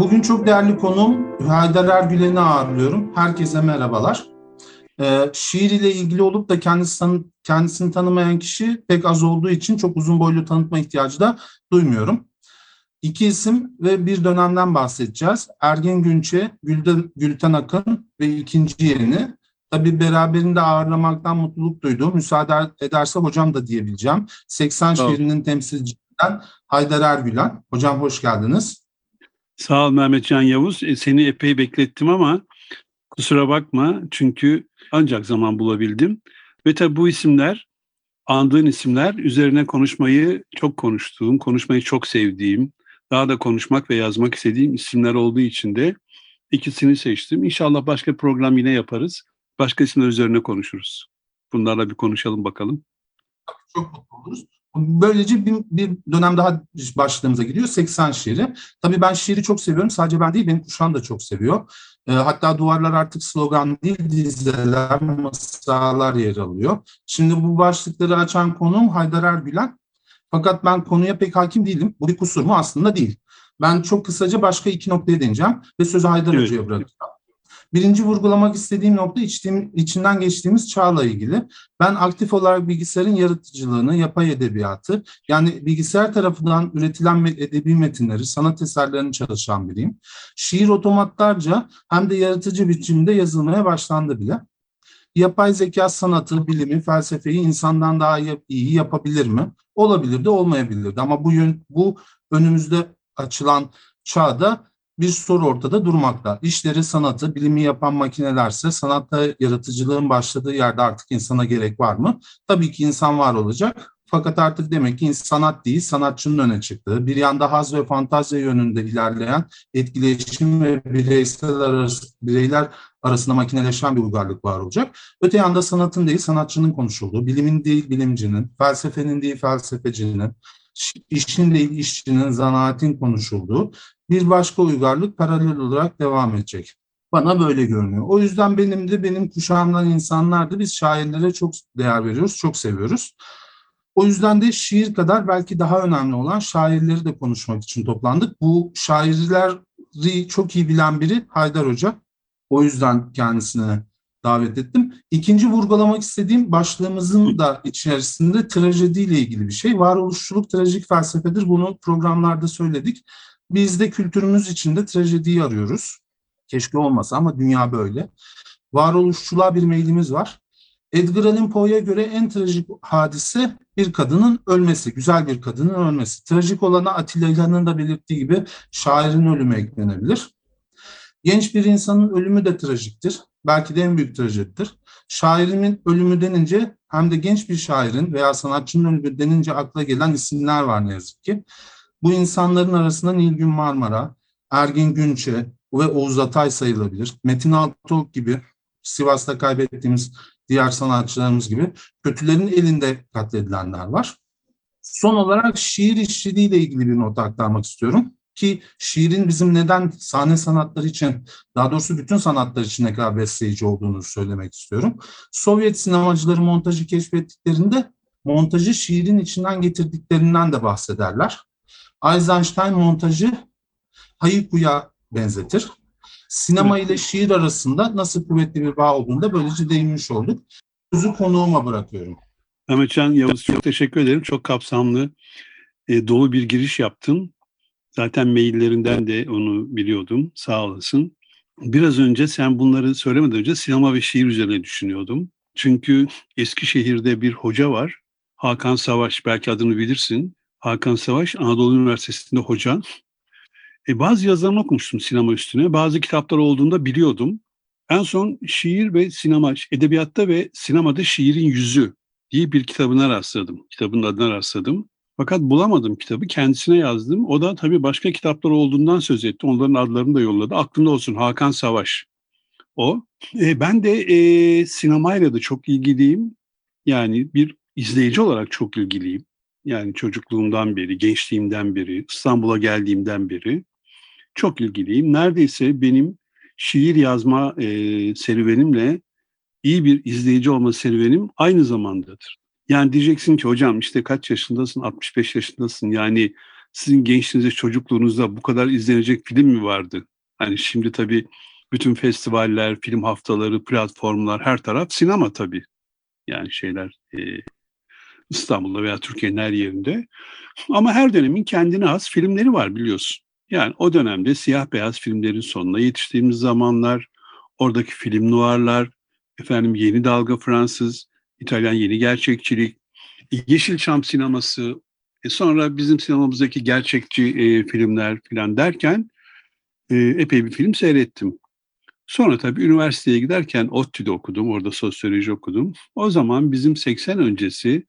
Bugün çok değerli konuğum Haydar Ergülen'i ağırlıyorum. Herkese merhabalar. Ee, şiir ile ilgili olup da kendisi, kendisini tanımayan kişi pek az olduğu için çok uzun boylu tanıtma ihtiyacı da duymuyorum. İki isim ve bir dönemden bahsedeceğiz. Ergen Günçe, Gülden, Gülten Akın ve ikinci yerini. Tabii beraberinde ağırlamaktan mutluluk duydum. Müsaade ederse hocam da diyebileceğim. 80 tamam. şiirinin temsilcisinden Haydar Ergülen. Hocam hoş geldiniz. Sağ ol Mehmetcan Yavuz. E, seni epey beklettim ama kusura bakma çünkü ancak zaman bulabildim. Ve tabii bu isimler, andığın isimler üzerine konuşmayı çok konuştuğum, konuşmayı çok sevdiğim, daha da konuşmak ve yazmak istediğim isimler olduğu için de ikisini seçtim. İnşallah başka program yine yaparız. Başka isimler üzerine konuşuruz. Bunlarla bir konuşalım bakalım. Çok mutlu oluruz. Böylece bir, bir dönem daha başlığımıza gidiyor. 80 şiiri. Tabii ben şiiri çok seviyorum. Sadece ben değil, benim kuşağım da çok seviyor. E, hatta duvarlar artık slogan değil, dizeler, masallar yer alıyor. Şimdi bu başlıkları açan konuğum Haydar Ergülen. Fakat ben konuya pek hakim değilim. Bu bir kusur mu? Aslında değil. Ben çok kısaca başka iki noktaya değineceğim ve sözü Haydar evet. Hoca'ya bırakacağım. Birinci vurgulamak istediğim nokta içtiğim, içinden geçtiğimiz çağla ilgili. Ben aktif olarak bilgisayarın yaratıcılığını, yapay edebiyatı, yani bilgisayar tarafından üretilen edebi metinleri, sanat eserlerini çalışan biriyim. Şiir otomatlarca hem de yaratıcı biçimde yazılmaya başlandı bile. Yapay zeka sanatı, bilimi, felsefeyi insandan daha iyi yapabilir mi? Olabilir de olmayabilir de ama bu yön, bu önümüzde açılan çağda bir soru ortada durmakta. İşleri, sanatı, bilimi yapan makinelerse sanatta yaratıcılığın başladığı yerde artık insana gerek var mı? Tabii ki insan var olacak. Fakat artık demek ki sanat değil, sanatçının öne çıktığı, bir yanda haz ve fantazya yönünde ilerleyen etkileşim ve bireysel arası, bireyler arasında makineleşen bir uygarlık var olacak. Öte yanda sanatın değil, sanatçının konuşulduğu, bilimin değil, bilimcinin, felsefenin değil, felsefecinin, işin değil, işçinin, zanaatin konuşulduğu bir başka uygarlık paralel olarak devam edecek. Bana böyle görünüyor. O yüzden benim de benim kuşağımdan insanlar da biz şairlere çok değer veriyoruz, çok seviyoruz. O yüzden de şiir kadar belki daha önemli olan şairleri de konuşmak için toplandık. Bu şairleri çok iyi bilen biri Haydar Hoca. O yüzden kendisine davet ettim. İkinci vurgulamak istediğim başlığımızın da içerisinde trajediyle ilgili bir şey. Varoluşçuluk trajik felsefedir. Bunu programlarda söyledik. Biz de kültürümüz içinde trajediyi arıyoruz. Keşke olmasa ama dünya böyle. Varoluşçuluğa bir meylimiz var. Edgar Allan Poe'ya göre en trajik hadise bir kadının ölmesi, güzel bir kadının ölmesi. Trajik olana Atilla İlhan'ın da belirttiği gibi şairin ölümü eklenebilir. Genç bir insanın ölümü de trajiktir. Belki de en büyük trajedidir. Şairin ölümü denince hem de genç bir şairin veya sanatçının ölümü denince akla gelen isimler var ne yazık ki. Bu insanların arasında Nilgün Marmara, Ergin Günçe ve Oğuz Atay sayılabilir. Metin Altok gibi Sivas'ta kaybettiğimiz diğer sanatçılarımız gibi kötülerin elinde katledilenler var. Son olarak şiir işçiliğiyle ilgili bir not aktarmak istiyorum ki şiirin bizim neden sahne sanatları için, daha doğrusu bütün sanatlar için ne kadar besleyici olduğunu söylemek istiyorum. Sovyet sinemacıları montajı keşfettiklerinde montajı şiirin içinden getirdiklerinden de bahsederler. Eisenstein montajı Hayeku'ya benzetir. Sinema ile şiir arasında nasıl kuvvetli bir bağ olduğunu da böylece değinmiş olduk. Sözü konuğuma bırakıyorum. Mehmetcan Yavuz çok teşekkür ederim. Çok kapsamlı, e, dolu bir giriş yaptın. Zaten maillerinden de onu biliyordum. Sağ olasın. Biraz önce sen bunları söylemeden önce sinema ve şiir üzerine düşünüyordum. Çünkü Eskişehir'de bir hoca var. Hakan Savaş, belki adını bilirsin. Hakan Savaş Anadolu Üniversitesi'nde hoca. E, bazı yazılarını okumuştum sinema üstüne. Bazı kitaplar olduğunda biliyordum. En son şiir ve sinema, edebiyatta ve sinemada şiirin yüzü diye bir kitabına rastladım. Kitabın adına rastladım. Fakat bulamadım kitabı. Kendisine yazdım. O da tabii başka kitaplar olduğundan söz etti. Onların adlarını da yolladı. Aklında olsun Hakan Savaş. O. E, ben de e, sinemayla da çok ilgiliyim. Yani bir izleyici olarak çok ilgiliyim. Yani çocukluğumdan beri, gençliğimden beri, İstanbul'a geldiğimden beri çok ilgiliyim. Neredeyse benim şiir yazma e, serüvenimle iyi bir izleyici olma serüvenim aynı zamandadır. Yani diyeceksin ki hocam işte kaç yaşındasın? 65 yaşındasın. Yani sizin gençliğinizde, çocukluğunuzda bu kadar izlenecek film mi vardı? Hani şimdi tabii bütün festivaller, film haftaları, platformlar, her taraf sinema tabii. Yani şeyler e, İstanbul'da veya Türkiye'nin her yerinde. Ama her dönemin kendine has filmleri var biliyorsun. Yani o dönemde siyah beyaz filmlerin sonuna yetiştiğimiz zamanlar, oradaki film noirlar, efendim yeni dalga Fransız, İtalyan yeni gerçekçilik, Yeşilçam sineması, e sonra bizim sinemamızdaki gerçekçi e, filmler falan derken e, epey bir film seyrettim. Sonra tabii üniversiteye giderken ODTÜ'de okudum, orada sosyoloji okudum. O zaman bizim 80 öncesi,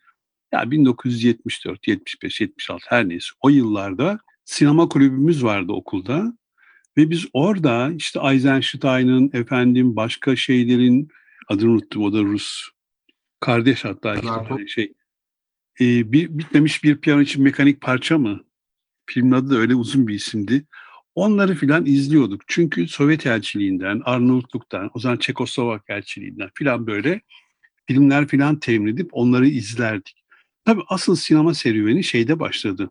ya 1974, 75, 76 her neyse o yıllarda sinema kulübümüz vardı okulda. Ve biz orada işte Eisenstein'ın efendim başka şeylerin adını unuttum o da Rus. Kardeş hatta Zarkov. tane şey. Ee, bir, bitmemiş bir piyano için mekanik parça mı? Filmin adı da öyle uzun bir isimdi. Onları filan izliyorduk. Çünkü Sovyet elçiliğinden, Arnavutluk'tan, o zaman Çekoslovak elçiliğinden filan böyle filmler filan temin edip onları izlerdik. Tabii asıl sinema serüveni şeyde başladı.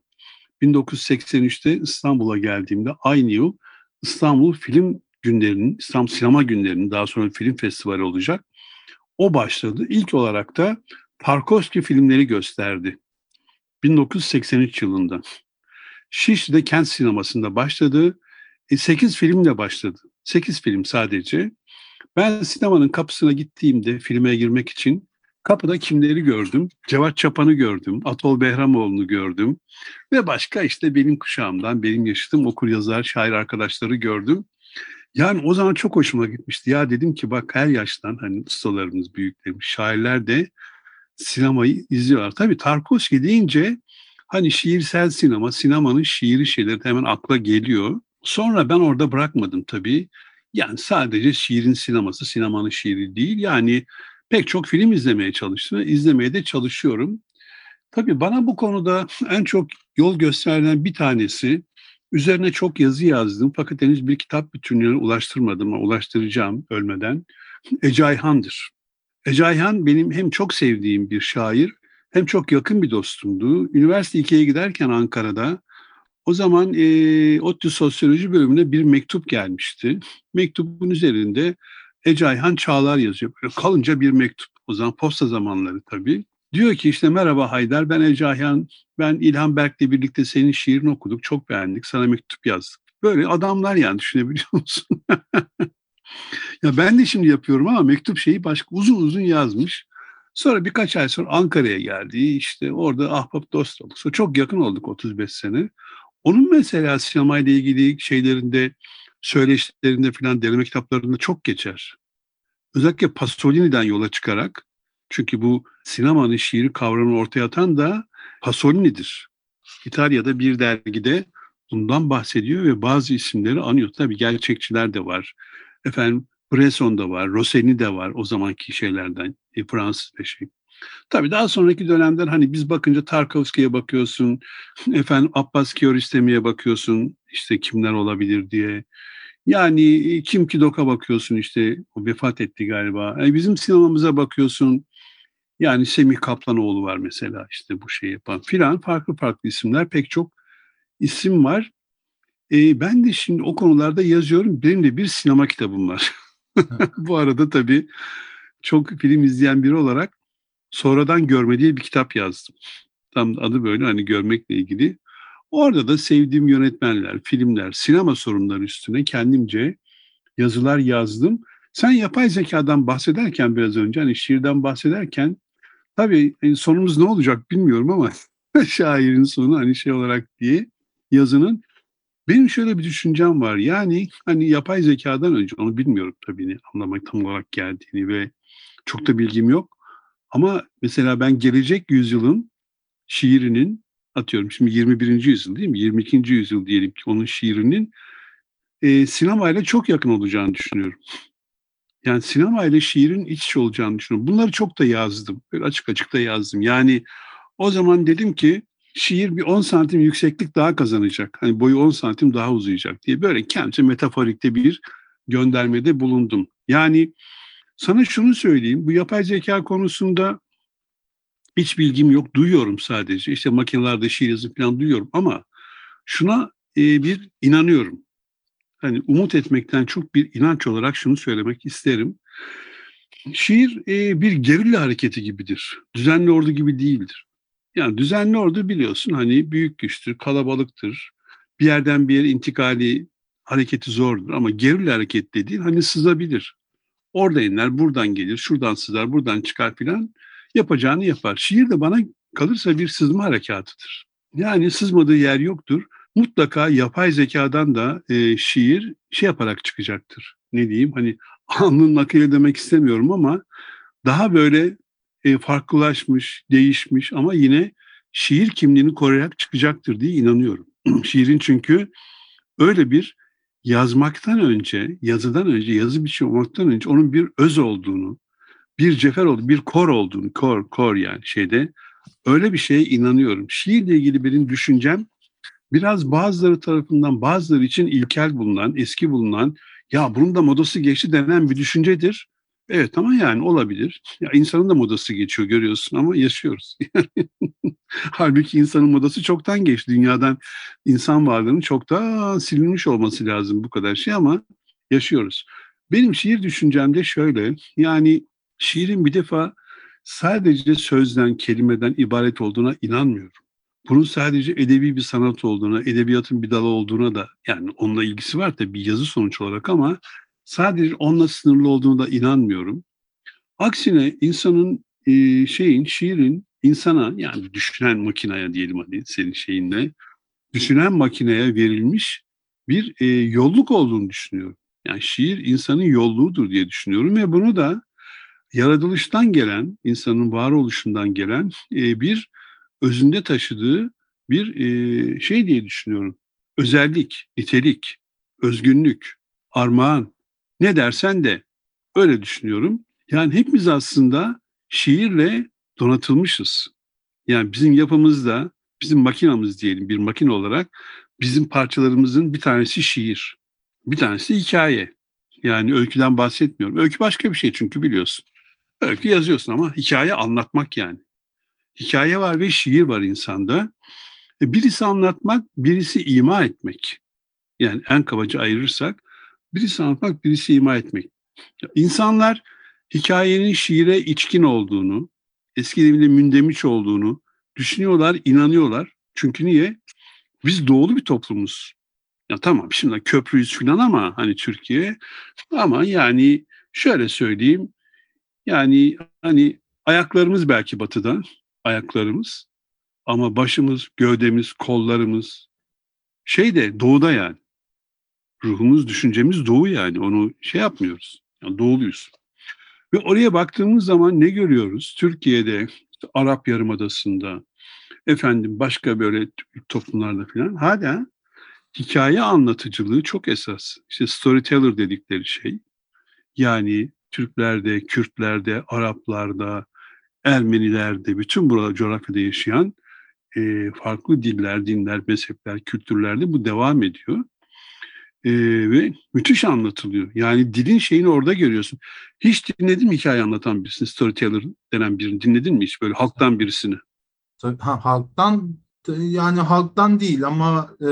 1983'te İstanbul'a geldiğimde aynı yıl İstanbul Film Günlerinin, İstanbul Sinema Günlerinin daha sonra film festivali olacak. O başladı. İlk olarak da Tarkovski filmleri gösterdi. 1983 yılında. Şişli'de kent sinemasında başladı. E, 8 filmle başladı. 8 film sadece. Ben sinemanın kapısına gittiğimde filme girmek için kapıda kimleri gördüm? Cevat Çapan'ı gördüm, Atol Behramoğlu'nu gördüm ve başka işte benim kuşağımdan, benim yaşadığım okur yazar, şair arkadaşları gördüm. Yani o zaman çok hoşuma gitmişti. Ya dedim ki bak her yaştan hani ustalarımız, büyüklerimiz, şairler de sinemayı izliyorlar. Tabii Tarkovski deyince hani şiirsel sinema, sinemanın şiiri şeyleri hemen akla geliyor. Sonra ben orada bırakmadım tabii. Yani sadece şiirin sineması, sinemanın şiiri değil. Yani pek çok film izlemeye çalıştım ve izlemeye de çalışıyorum. Tabii bana bu konuda en çok yol gösteren bir tanesi, üzerine çok yazı yazdım fakat henüz bir kitap bütünlüğüne ulaştırmadım ama ulaştıracağım ölmeden. Ece Ayhan'dır. Ece Ayhan benim hem çok sevdiğim bir şair hem çok yakın bir dostumdu. Üniversite 2'ye giderken Ankara'da o zaman e, ODTÜ Sosyoloji bölümüne bir mektup gelmişti. Mektubun üzerinde Ece Ayhan Çağlar yazıyor. Böyle kalınca bir mektup. O zaman posta zamanları tabii. Diyor ki işte merhaba Haydar ben Ece Ayhan. Ben İlhan Berk'le birlikte senin şiirini okuduk. Çok beğendik. Sana mektup yazdık. Böyle adamlar yani düşünebiliyor musun? ya ben de şimdi yapıyorum ama mektup şeyi başka uzun uzun yazmış. Sonra birkaç ay sonra Ankara'ya geldi. İşte orada ahbap dost olduk. Sonra çok yakın olduk 35 sene. Onun mesela sinemayla ilgili şeylerinde, söyleşilerinde falan deneme kitaplarında çok geçer. Özellikle Pasolini'den yola çıkarak çünkü bu sinemanın şiiri kavramını ortaya atan da Pasolini'dir. İtalya'da bir dergide bundan bahsediyor ve bazı isimleri anıyor. Tabii gerçekçiler de var. Efendim Bresson da var, Rossini de var o zamanki şeylerden, e, Fransız şey. Tabii daha sonraki dönemden hani biz bakınca Tarkovski'ye bakıyorsun, efendim Abbas Kiarostami'ye bakıyorsun, işte kimler olabilir diye. Yani Kim Ki-dok'a bakıyorsun işte, o vefat etti galiba. Yani bizim sinemamıza bakıyorsun, yani Semih Kaplanoğlu var mesela işte bu şeyi yapan filan farklı farklı isimler pek çok isim var. E, ben de şimdi o konularda yazıyorum. Benim de bir sinema kitabım var. bu arada tabii çok film izleyen biri olarak sonradan görme diye bir kitap yazdım. Tam adı böyle hani görmekle ilgili. Orada da sevdiğim yönetmenler, filmler, sinema sorunları üstüne kendimce yazılar yazdım. Sen yapay zekadan bahsederken biraz önce hani şiirden bahsederken tabii hani sonumuz ne olacak bilmiyorum ama şairin sonu hani şey olarak diye yazının benim şöyle bir düşüncem var. Yani hani yapay zekadan önce onu bilmiyorum tabii ne anlamak tam olarak geldiğini ve çok da bilgim yok. Ama mesela ben gelecek yüzyılın şiirinin atıyorum şimdi 21. yüzyıl değil mi? 22. yüzyıl diyelim ki onun şiirinin e, sinemayla çok yakın olacağını düşünüyorum. Yani sinema ile şiirin iç içe olacağını düşünüyorum. Bunları çok da yazdım. Böyle açık açık da yazdım. Yani o zaman dedim ki şiir bir 10 santim yükseklik daha kazanacak. Hani boyu 10 santim daha uzayacak diye böyle kendimce metaforikte bir göndermede bulundum. Yani sana şunu söyleyeyim. Bu yapay zeka konusunda hiç bilgim yok. Duyuyorum sadece. İşte makinelerde şiir yazı falan duyuyorum ama şuna bir inanıyorum. Hani umut etmekten çok bir inanç olarak şunu söylemek isterim. Şiir e, bir gerilla hareketi gibidir. Düzenli ordu gibi değildir. Yani düzenli ordu biliyorsun hani büyük güçtür, kalabalıktır. Bir yerden bir yere intikali hareketi zordur ama gerilla hareket dediğin hani sızabilir. Orada iner, buradan gelir, şuradan sızar, buradan çıkar filan yapacağını yapar. Şiir de bana kalırsa bir sızma harekatıdır. Yani sızmadığı yer yoktur. Mutlaka yapay zekadan da e, şiir şey yaparak çıkacaktır. Ne diyeyim hani alnın nakil demek istemiyorum ama daha böyle e, farklılaşmış, değişmiş ama yine şiir kimliğini koruyarak çıkacaktır diye inanıyorum. Şiirin çünkü öyle bir yazmaktan önce, yazıdan önce, yazı biçim olmaktan önce onun bir öz olduğunu, bir cefer olduğunu, bir kor olduğunu, kor, kor yani şeyde öyle bir şeye inanıyorum. Şiirle ilgili benim düşüncem biraz bazıları tarafından bazıları için ilkel bulunan, eski bulunan ya bunun da modası geçti denen bir düşüncedir. Evet ama yani olabilir. Ya insanın da modası geçiyor görüyorsun ama yaşıyoruz. Halbuki insanın modası çoktan geçti. Dünyadan insan varlığının çoktan silinmiş olması lazım bu kadar şey ama yaşıyoruz. Benim şiir düşüncemde şöyle yani şiirin bir defa sadece sözden, kelimeden ibaret olduğuna inanmıyorum. Bunun sadece edebi bir sanat olduğuna, edebiyatın bir dalı olduğuna da yani onunla ilgisi var tabii yazı sonuç olarak ama sadece onunla sınırlı olduğuna da inanmıyorum. Aksine insanın e, şeyin, şiirin insana yani düşünen makineye diyelim hadi senin şeyinle düşünen makineye verilmiş bir e, yolluk olduğunu düşünüyorum. Yani şiir insanın yolluğudur diye düşünüyorum ve bunu da yaratılıştan gelen, insanın varoluşundan gelen e, bir özünde taşıdığı bir e, şey diye düşünüyorum. Özellik, nitelik, özgünlük, armağan, ne dersen de öyle düşünüyorum. Yani hepimiz aslında şiirle donatılmışız. Yani bizim yapımızda, bizim makinamız diyelim bir makine olarak bizim parçalarımızın bir tanesi şiir, bir tanesi hikaye. Yani öyküden bahsetmiyorum. Öykü başka bir şey çünkü biliyorsun. Öykü yazıyorsun ama hikaye anlatmak yani. Hikaye var ve şiir var insanda. E, Birisi anlatmak, birisi ima etmek. Yani en kabaca ayırırsak birisi anlatmak, birisi ima etmek. İnsanlar hikayenin şiire içkin olduğunu, eski deyimle mündemiş olduğunu düşünüyorlar, inanıyorlar. Çünkü niye? Biz doğulu bir toplumuz. Ya tamam şimdi köprüyüz falan ama hani Türkiye ama yani şöyle söyleyeyim yani hani ayaklarımız belki batıdan ayaklarımız ama başımız, gövdemiz, kollarımız şey de doğuda yani. Ruhumuz, düşüncemiz doğu yani. Onu şey yapmıyoruz. Yani doğuluyuz. Ve oraya baktığımız zaman ne görüyoruz? Türkiye'de, işte Arap Yarımadası'nda, efendim başka böyle toplumlarda falan hala hikaye anlatıcılığı çok esas. İşte storyteller dedikleri şey. Yani Türklerde, Kürtlerde, Araplarda, Ermenilerde, bütün burada coğrafyada yaşayan e, farklı diller, dinler, mezhepler, kültürlerde bu devam ediyor. E, ve müthiş anlatılıyor. Yani dilin şeyini orada görüyorsun. Hiç dinledin mi hikaye anlatan birisini, storyteller denen birini dinledin mi hiç böyle halktan birisini? Ha, halktan yani halktan değil ama e,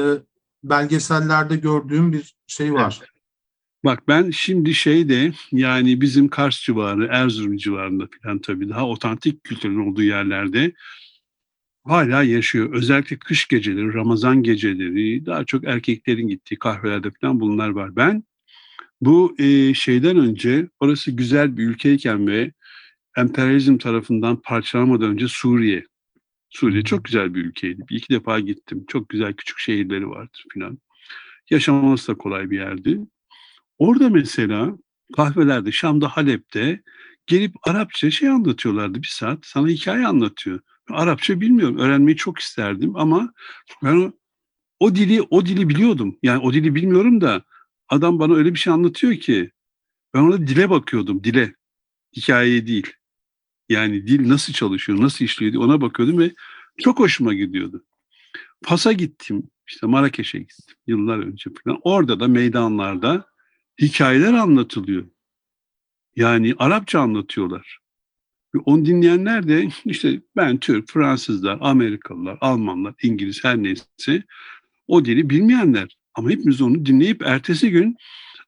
belgesellerde gördüğüm bir şey var. Bak ben şimdi şeyde yani bizim Kars civarı, Erzurum civarında falan tabii daha otantik kültürün olduğu yerlerde hala yaşıyor. Özellikle kış geceleri, Ramazan geceleri daha çok erkeklerin gittiği kahvelerde falan bunlar var. Ben bu e, şeyden önce orası güzel bir ülkeyken ve emperyalizm tarafından parçalanmadan önce Suriye. Suriye çok güzel bir ülkeydi. Bir iki defa gittim. Çok güzel küçük şehirleri vardı falan. Yaşaması da kolay bir yerdi. Orada mesela kahvelerde, Şam'da, Halep'te gelip Arapça şey anlatıyorlardı bir saat. Sana hikaye anlatıyor. Arapça bilmiyorum. Öğrenmeyi çok isterdim ama ben o, o dili o dili biliyordum. Yani o dili bilmiyorum da adam bana öyle bir şey anlatıyor ki ben ona dile bakıyordum, dile. Hikayeye değil. Yani dil nasıl çalışıyor, nasıl işliyor ona bakıyordum ve çok hoşuma gidiyordu. Fas'a gittim, işte Marrakeş'e gittim yıllar önce falan. Orada da meydanlarda hikayeler anlatılıyor. Yani Arapça anlatıyorlar. Ve onu dinleyenler de işte ben Türk, Fransızlar, Amerikalılar, Almanlar, İngiliz her neyse O dili bilmeyenler. Ama hepimiz onu dinleyip ertesi gün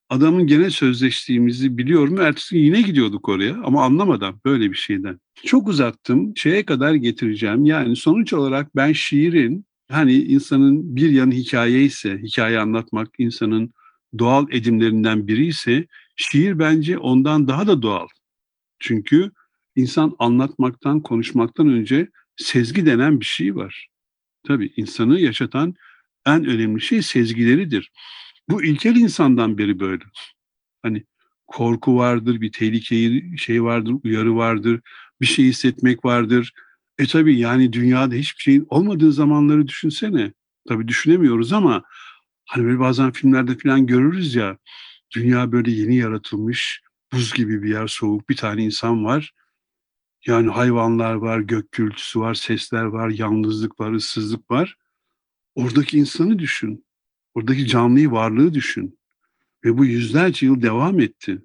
adamın gene sözleştiğimizi biliyorum. Ertesi gün yine gidiyorduk oraya ama anlamadan böyle bir şeyden. Çok uzattım. Şeye kadar getireceğim. Yani sonuç olarak ben şiirin hani insanın bir yanı hikaye ise, hikaye anlatmak insanın doğal edimlerinden biri ise şiir bence ondan daha da doğal. Çünkü insan anlatmaktan, konuşmaktan önce sezgi denen bir şey var. Tabii insanı yaşatan en önemli şey sezgileridir. Bu ilkel insandan beri böyle. Hani korku vardır, bir tehlikeyi şey vardır, uyarı vardır, bir şey hissetmek vardır. E tabii yani dünyada hiçbir şeyin olmadığı zamanları düşünsene. Tabii düşünemiyoruz ama hani böyle bazen filmlerde falan görürüz ya dünya böyle yeni yaratılmış, buz gibi bir yer, soğuk bir tane insan var. Yani hayvanlar var, gök gürültüsü var, sesler var, yalnızlık var, ıssızlık var. Oradaki insanı düşün. Oradaki canlıyı, varlığı düşün. Ve bu yüzlerce yıl devam etti.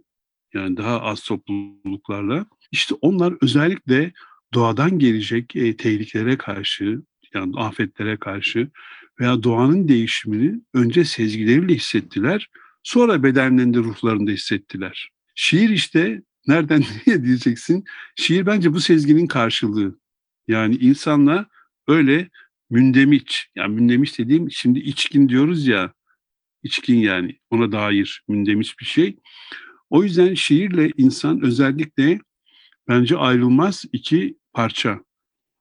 Yani daha az topluluklarla. İşte onlar özellikle doğadan gelecek e, tehlikelere karşı, yani afetlere karşı veya doğanın değişimini önce sezgileriyle hissettiler. Sonra bedenlerinde, ruhlarında hissettiler. Şiir işte nereden nereye diyeceksin? Şiir bence bu sezginin karşılığı. Yani insanla öyle mündemiç, yani mündemiç dediğim şimdi içkin diyoruz ya, içkin yani ona dair mündemiç bir şey. O yüzden şiirle insan özellikle bence ayrılmaz iki parça.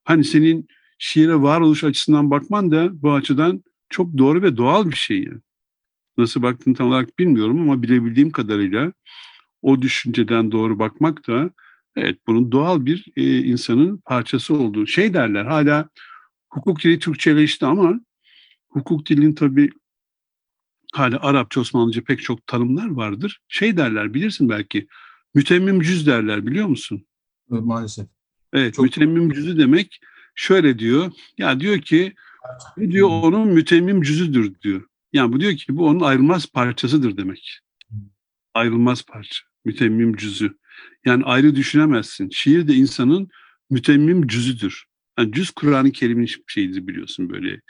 Hani senin şiire varoluş açısından bakman da bu açıdan çok doğru ve doğal bir şey. Yani. Nasıl baktığını tam olarak bilmiyorum ama bilebildiğim kadarıyla o düşünceden doğru bakmak da evet bunun doğal bir e, insanın parçası olduğu. Şey derler hala hukuk dili Türkçeleşti ama hukuk dilinin tabii hala Arapça, Osmanlıca pek çok tanımlar vardır. Şey derler bilirsin belki mütemmim cüz derler biliyor musun? Maalesef. Evet Çok- mütemmim cüzü demek şöyle diyor. Ya diyor ki bu diyor onun mütemmim cüzüdür diyor. Yani bu diyor ki bu onun ayrılmaz parçasıdır demek. Ayrılmaz parça. Mütemmim cüzü. Yani ayrı düşünemezsin. Şiir de insanın mütemmim cüzüdür. Yani cüz Kur'an-ı Kerim'in şeyidir biliyorsun böyle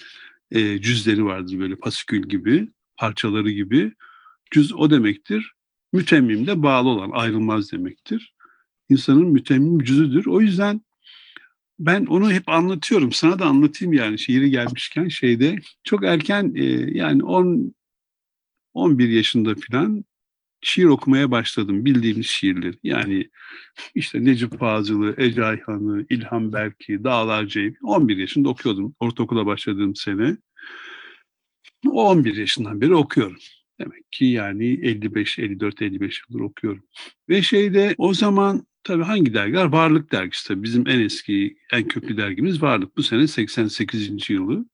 e, cüzleri vardır böyle pasikül gibi, parçaları gibi. Cüz o demektir. Mütemmim de bağlı olan, ayrılmaz demektir. İnsanın mütemmim cüzüdür. O yüzden ben onu hep anlatıyorum. Sana da anlatayım yani şiiri gelmişken şeyde. Çok erken e, yani 10 11 yaşında falan şiir okumaya başladım. Bildiğimiz şiirler. Yani işte Necip Fazıl'ı, Ece Ayhan'ı, İlhan Berk'i, Dağlar Ceybi. 11 yaşında okuyordum. Ortaokula başladığım sene. O 11 yaşından beri okuyorum. Demek ki yani 55, 54, 55 yıldır okuyorum. Ve şeyde o zaman tabii hangi dergiler? Varlık dergisi tabii. Bizim en eski, en köklü dergimiz Varlık. Bu sene 88. yılı.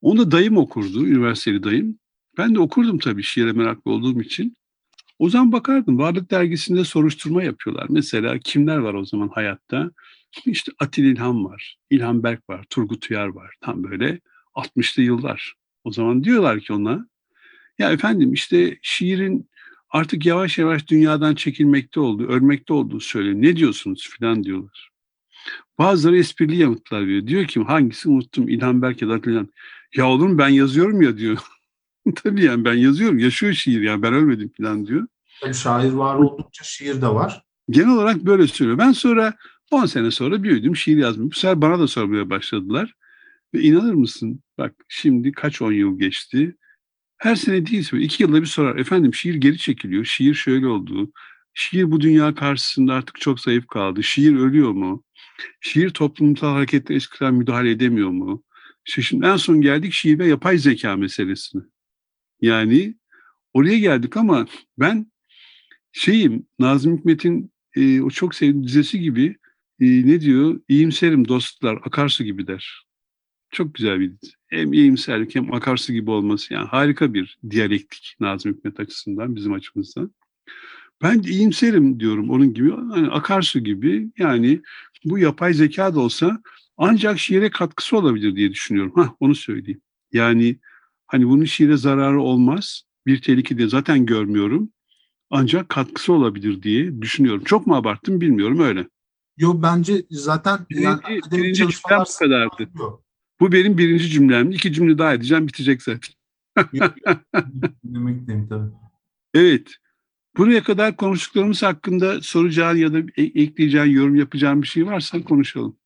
Onu da dayım okurdu, üniversiteli dayım. Ben de okurdum tabii şiire meraklı olduğum için. O zaman bakardım. Varlık dergisinde soruşturma yapıyorlar. Mesela kimler var o zaman hayatta? İşte Atil İlhan var, İlhan Berk var, Turgut Uyar var. Tam böyle 60'lı yıllar. O zaman diyorlar ki ona, ya efendim işte şiirin artık yavaş yavaş dünyadan çekilmekte olduğu, ölmekte olduğu söyleniyor. Ne diyorsunuz filan diyorlar. Bazıları esprili yanıtlar veriyor. Diyor ki hangisi unuttum İlhan Berk ya da İlhan. Ya oğlum ben yazıyorum ya diyor. Tabii yani ben yazıyorum. Yaşıyor şiir yani ben ölmedim falan diyor. Tabii şair var oldukça şiir de var. Genel olarak böyle söylüyor. Ben sonra 10 sene sonra büyüdüm şiir yazmaya. Bu sefer bana da sormaya başladılar. Ve inanır mısın? Bak şimdi kaç on yıl geçti. Her sene değilse iki yılda bir sorar. Efendim şiir geri çekiliyor. Şiir şöyle oldu. Şiir bu dünya karşısında artık çok zayıf kaldı. Şiir ölüyor mu? Şiir toplumsal hareketlere eskiden müdahale edemiyor mu? İşte şimdi en son geldik şiir ve yapay zeka meselesine. Yani oraya geldik ama ben şeyim Nazım Hikmet'in e, o çok sevdiğim dizesi gibi e, ne diyor? İyimserim dostlar akarsu gibi der. Çok güzel bir dizi. Hem iyimserlik hem akarsu gibi olması yani harika bir diyalektik Nazım Hikmet açısından bizim açımızdan. Ben de iyimserim diyorum onun gibi hani akarsu gibi yani bu yapay zeka da olsa ancak şiire katkısı olabilir diye düşünüyorum. Hah onu söyleyeyim. Yani hani bunun şiire zararı olmaz. Bir tehlike de zaten görmüyorum. Ancak katkısı olabilir diye düşünüyorum. Çok mu abarttım bilmiyorum öyle. Yo bence zaten yani Birinci, akademik birinci çalışmalar kadardı. Yok. Bu benim birinci cümlem. İki cümle daha edeceğim bitecek zaten. Dinlemekteyim tabii. Evet. Buraya kadar konuştuklarımız hakkında soracağın ya da e- ekleyeceğin, yorum yapacağın bir şey varsa konuşalım.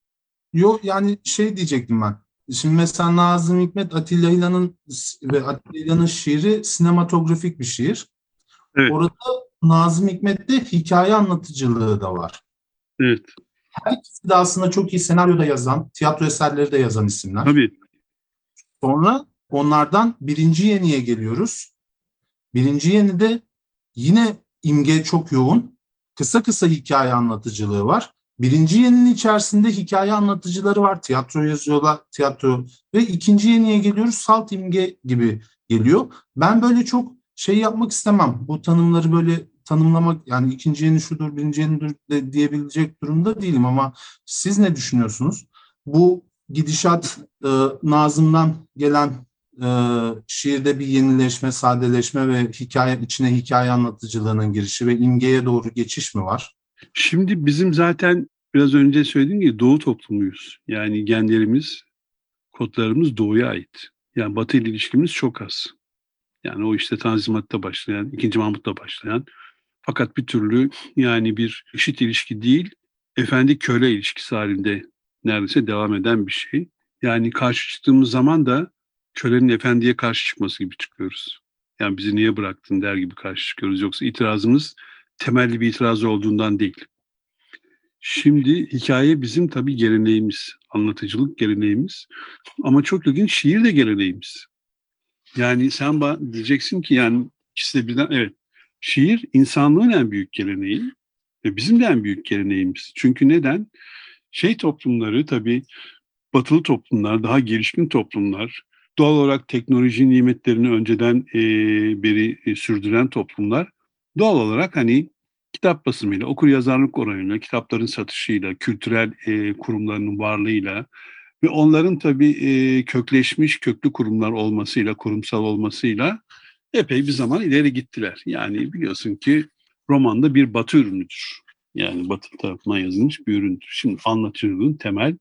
Yok yani şey diyecektim ben. Şimdi mesela Nazım Hikmet Atilla İlhan'ın ve Atilla İlhan'ın şiiri sinematografik bir şiir. Evet. Orada Nazım Hikmet'te hikaye anlatıcılığı da var. Evet. Her ikisi de aslında çok iyi senaryoda yazan, tiyatro eserleri de yazan isimler. Tabii. Sonra onlardan birinci yeniye geliyoruz. Birinci yenide yine imge çok yoğun. Kısa kısa hikaye anlatıcılığı var. Birinci yeninin içerisinde hikaye anlatıcıları var. Tiyatro yazıyorlar, tiyatro. Ve ikinci yeniye geliyoruz. Salt imge gibi geliyor. Ben böyle çok şey yapmak istemem. Bu tanımları böyle tanımlamak yani ikinci yeni şudur, birinci yenidir de diyebilecek durumda değilim ama siz ne düşünüyorsunuz? Bu gidişat e, Nazım'dan gelen e, şiirde bir yenileşme, sadeleşme ve hikaye içine hikaye anlatıcılığının girişi ve imgeye doğru geçiş mi var? Şimdi bizim zaten biraz önce söylediğim gibi doğu toplumuyuz. Yani genlerimiz, kodlarımız doğuya ait. Yani batı ile ilişkimiz çok az. Yani o işte Tanzimat'ta başlayan, 2. Mahmut'ta başlayan fakat bir türlü yani bir eşit ilişki değil, efendi köle ilişkisi halinde neredeyse devam eden bir şey. Yani karşı çıktığımız zaman da kölenin efendiye karşı çıkması gibi çıkıyoruz. Yani bizi niye bıraktın der gibi karşı çıkıyoruz. Yoksa itirazımız temelli bir itiraz olduğundan değil. Şimdi hikaye bizim tabii geleneğimiz, anlatıcılık geleneğimiz ama çok ilginç şiir de geleneğimiz. Yani sen diyeceksin ki yani ikisi de birden evet şiir insanlığın en büyük geleneği ve bizim de en büyük geleneğimiz. Çünkü neden? Şey toplumları tabii batılı toplumlar, daha gelişkin toplumlar, doğal olarak teknoloji nimetlerini önceden e, beri e, sürdüren toplumlar doğal olarak hani kitap basımıyla, okur yazarlık oranıyla, kitapların satışıyla, kültürel e, kurumlarının varlığıyla ve onların tabii e, kökleşmiş köklü kurumlar olmasıyla, kurumsal olmasıyla epey bir zaman ileri gittiler. Yani biliyorsun ki romanda bir batı ürünüdür. Yani batı tarafından yazılmış bir üründür. Şimdi anlatıcılığın temel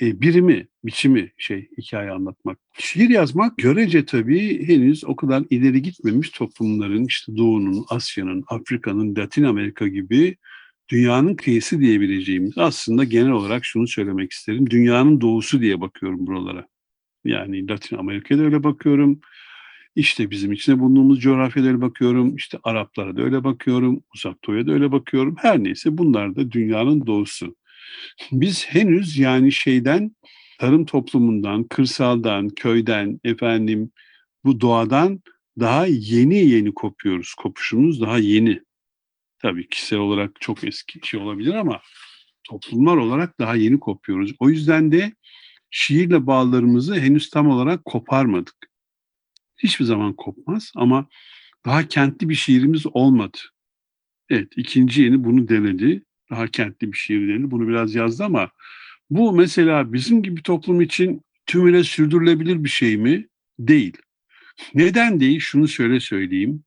e, birimi, biçimi şey hikaye anlatmak. Şiir yazmak görece tabii henüz o kadar ileri gitmemiş toplumların işte Doğu'nun, Asya'nın, Afrika'nın, Latin Amerika gibi dünyanın kıyısı diyebileceğimiz aslında genel olarak şunu söylemek isterim. Dünyanın doğusu diye bakıyorum buralara. Yani Latin Amerika'da öyle bakıyorum. İşte bizim içinde bulunduğumuz coğrafyada öyle bakıyorum. İşte Araplara da öyle bakıyorum. Uzak Doğu'ya da öyle bakıyorum. Her neyse bunlar da dünyanın doğusu. Biz henüz yani şeyden tarım toplumundan, kırsaldan, köyden, efendim bu doğadan daha yeni yeni kopuyoruz. Kopuşumuz daha yeni. Tabii kişisel olarak çok eski şey olabilir ama toplumlar olarak daha yeni kopuyoruz. O yüzden de şiirle bağlarımızı henüz tam olarak koparmadık. Hiçbir zaman kopmaz ama daha kentli bir şiirimiz olmadı. Evet ikinci yeni bunu denedi. Daha kentli bir şiir denedi. Bunu biraz yazdı ama bu mesela bizim gibi toplum için tümüyle sürdürülebilir bir şey mi? Değil. Neden değil? Şunu şöyle söyleyeyim.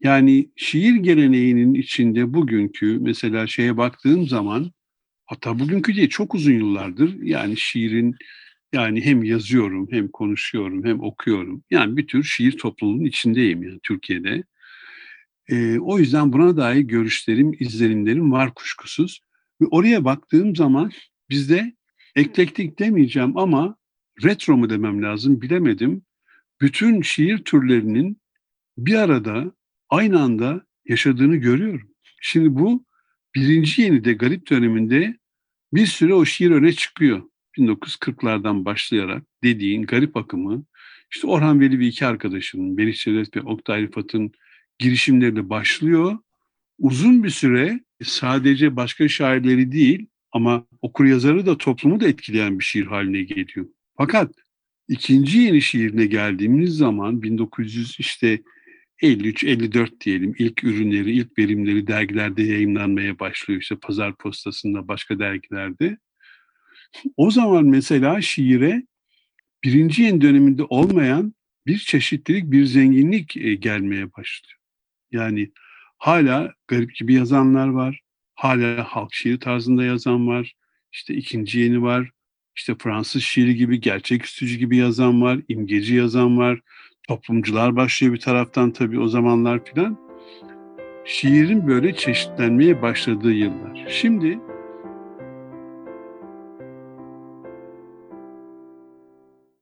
Yani şiir geleneğinin içinde bugünkü mesela şeye baktığım zaman hatta bugünkü değil çok uzun yıllardır yani şiirin yani hem yazıyorum hem konuşuyorum hem okuyorum. Yani bir tür şiir topluluğunun içindeyim yani Türkiye'de. Ee, o yüzden buna dair görüşlerim, izlenimlerim var kuşkusuz. Ve oraya baktığım zaman bizde eklektik demeyeceğim ama retro mu demem lazım bilemedim. Bütün şiir türlerinin bir arada aynı anda yaşadığını görüyorum. Şimdi bu birinci yenide garip döneminde bir süre o şiir öne çıkıyor. 1940'lardan başlayarak dediğin garip akımı işte Orhan Veli ve iki arkadaşının Melih Cevdet ve Oktay Rıfat'ın girişimleriyle başlıyor. Uzun bir süre sadece başka şairleri değil ama okur yazarı da toplumu da etkileyen bir şiir haline geliyor. Fakat ikinci yeni şiirine geldiğimiz zaman 1900 işte 53-54 diyelim ilk ürünleri, ilk verimleri dergilerde yayınlanmaya başlıyor. İşte Pazar Postası'nda, başka dergilerde. O zaman mesela şiire birinci yeni döneminde olmayan bir çeşitlilik, bir zenginlik e, gelmeye başlıyor. Yani hala garip gibi yazanlar var. Hala halk şiiri tarzında yazan var. İşte ikinci yeni var. işte Fransız şiiri gibi, gerçeküstücü gibi yazan var, imgeci yazan var, toplumcular başlıyor bir taraftan tabii o zamanlar filan. Şiirin böyle çeşitlenmeye başladığı yıllar. Şimdi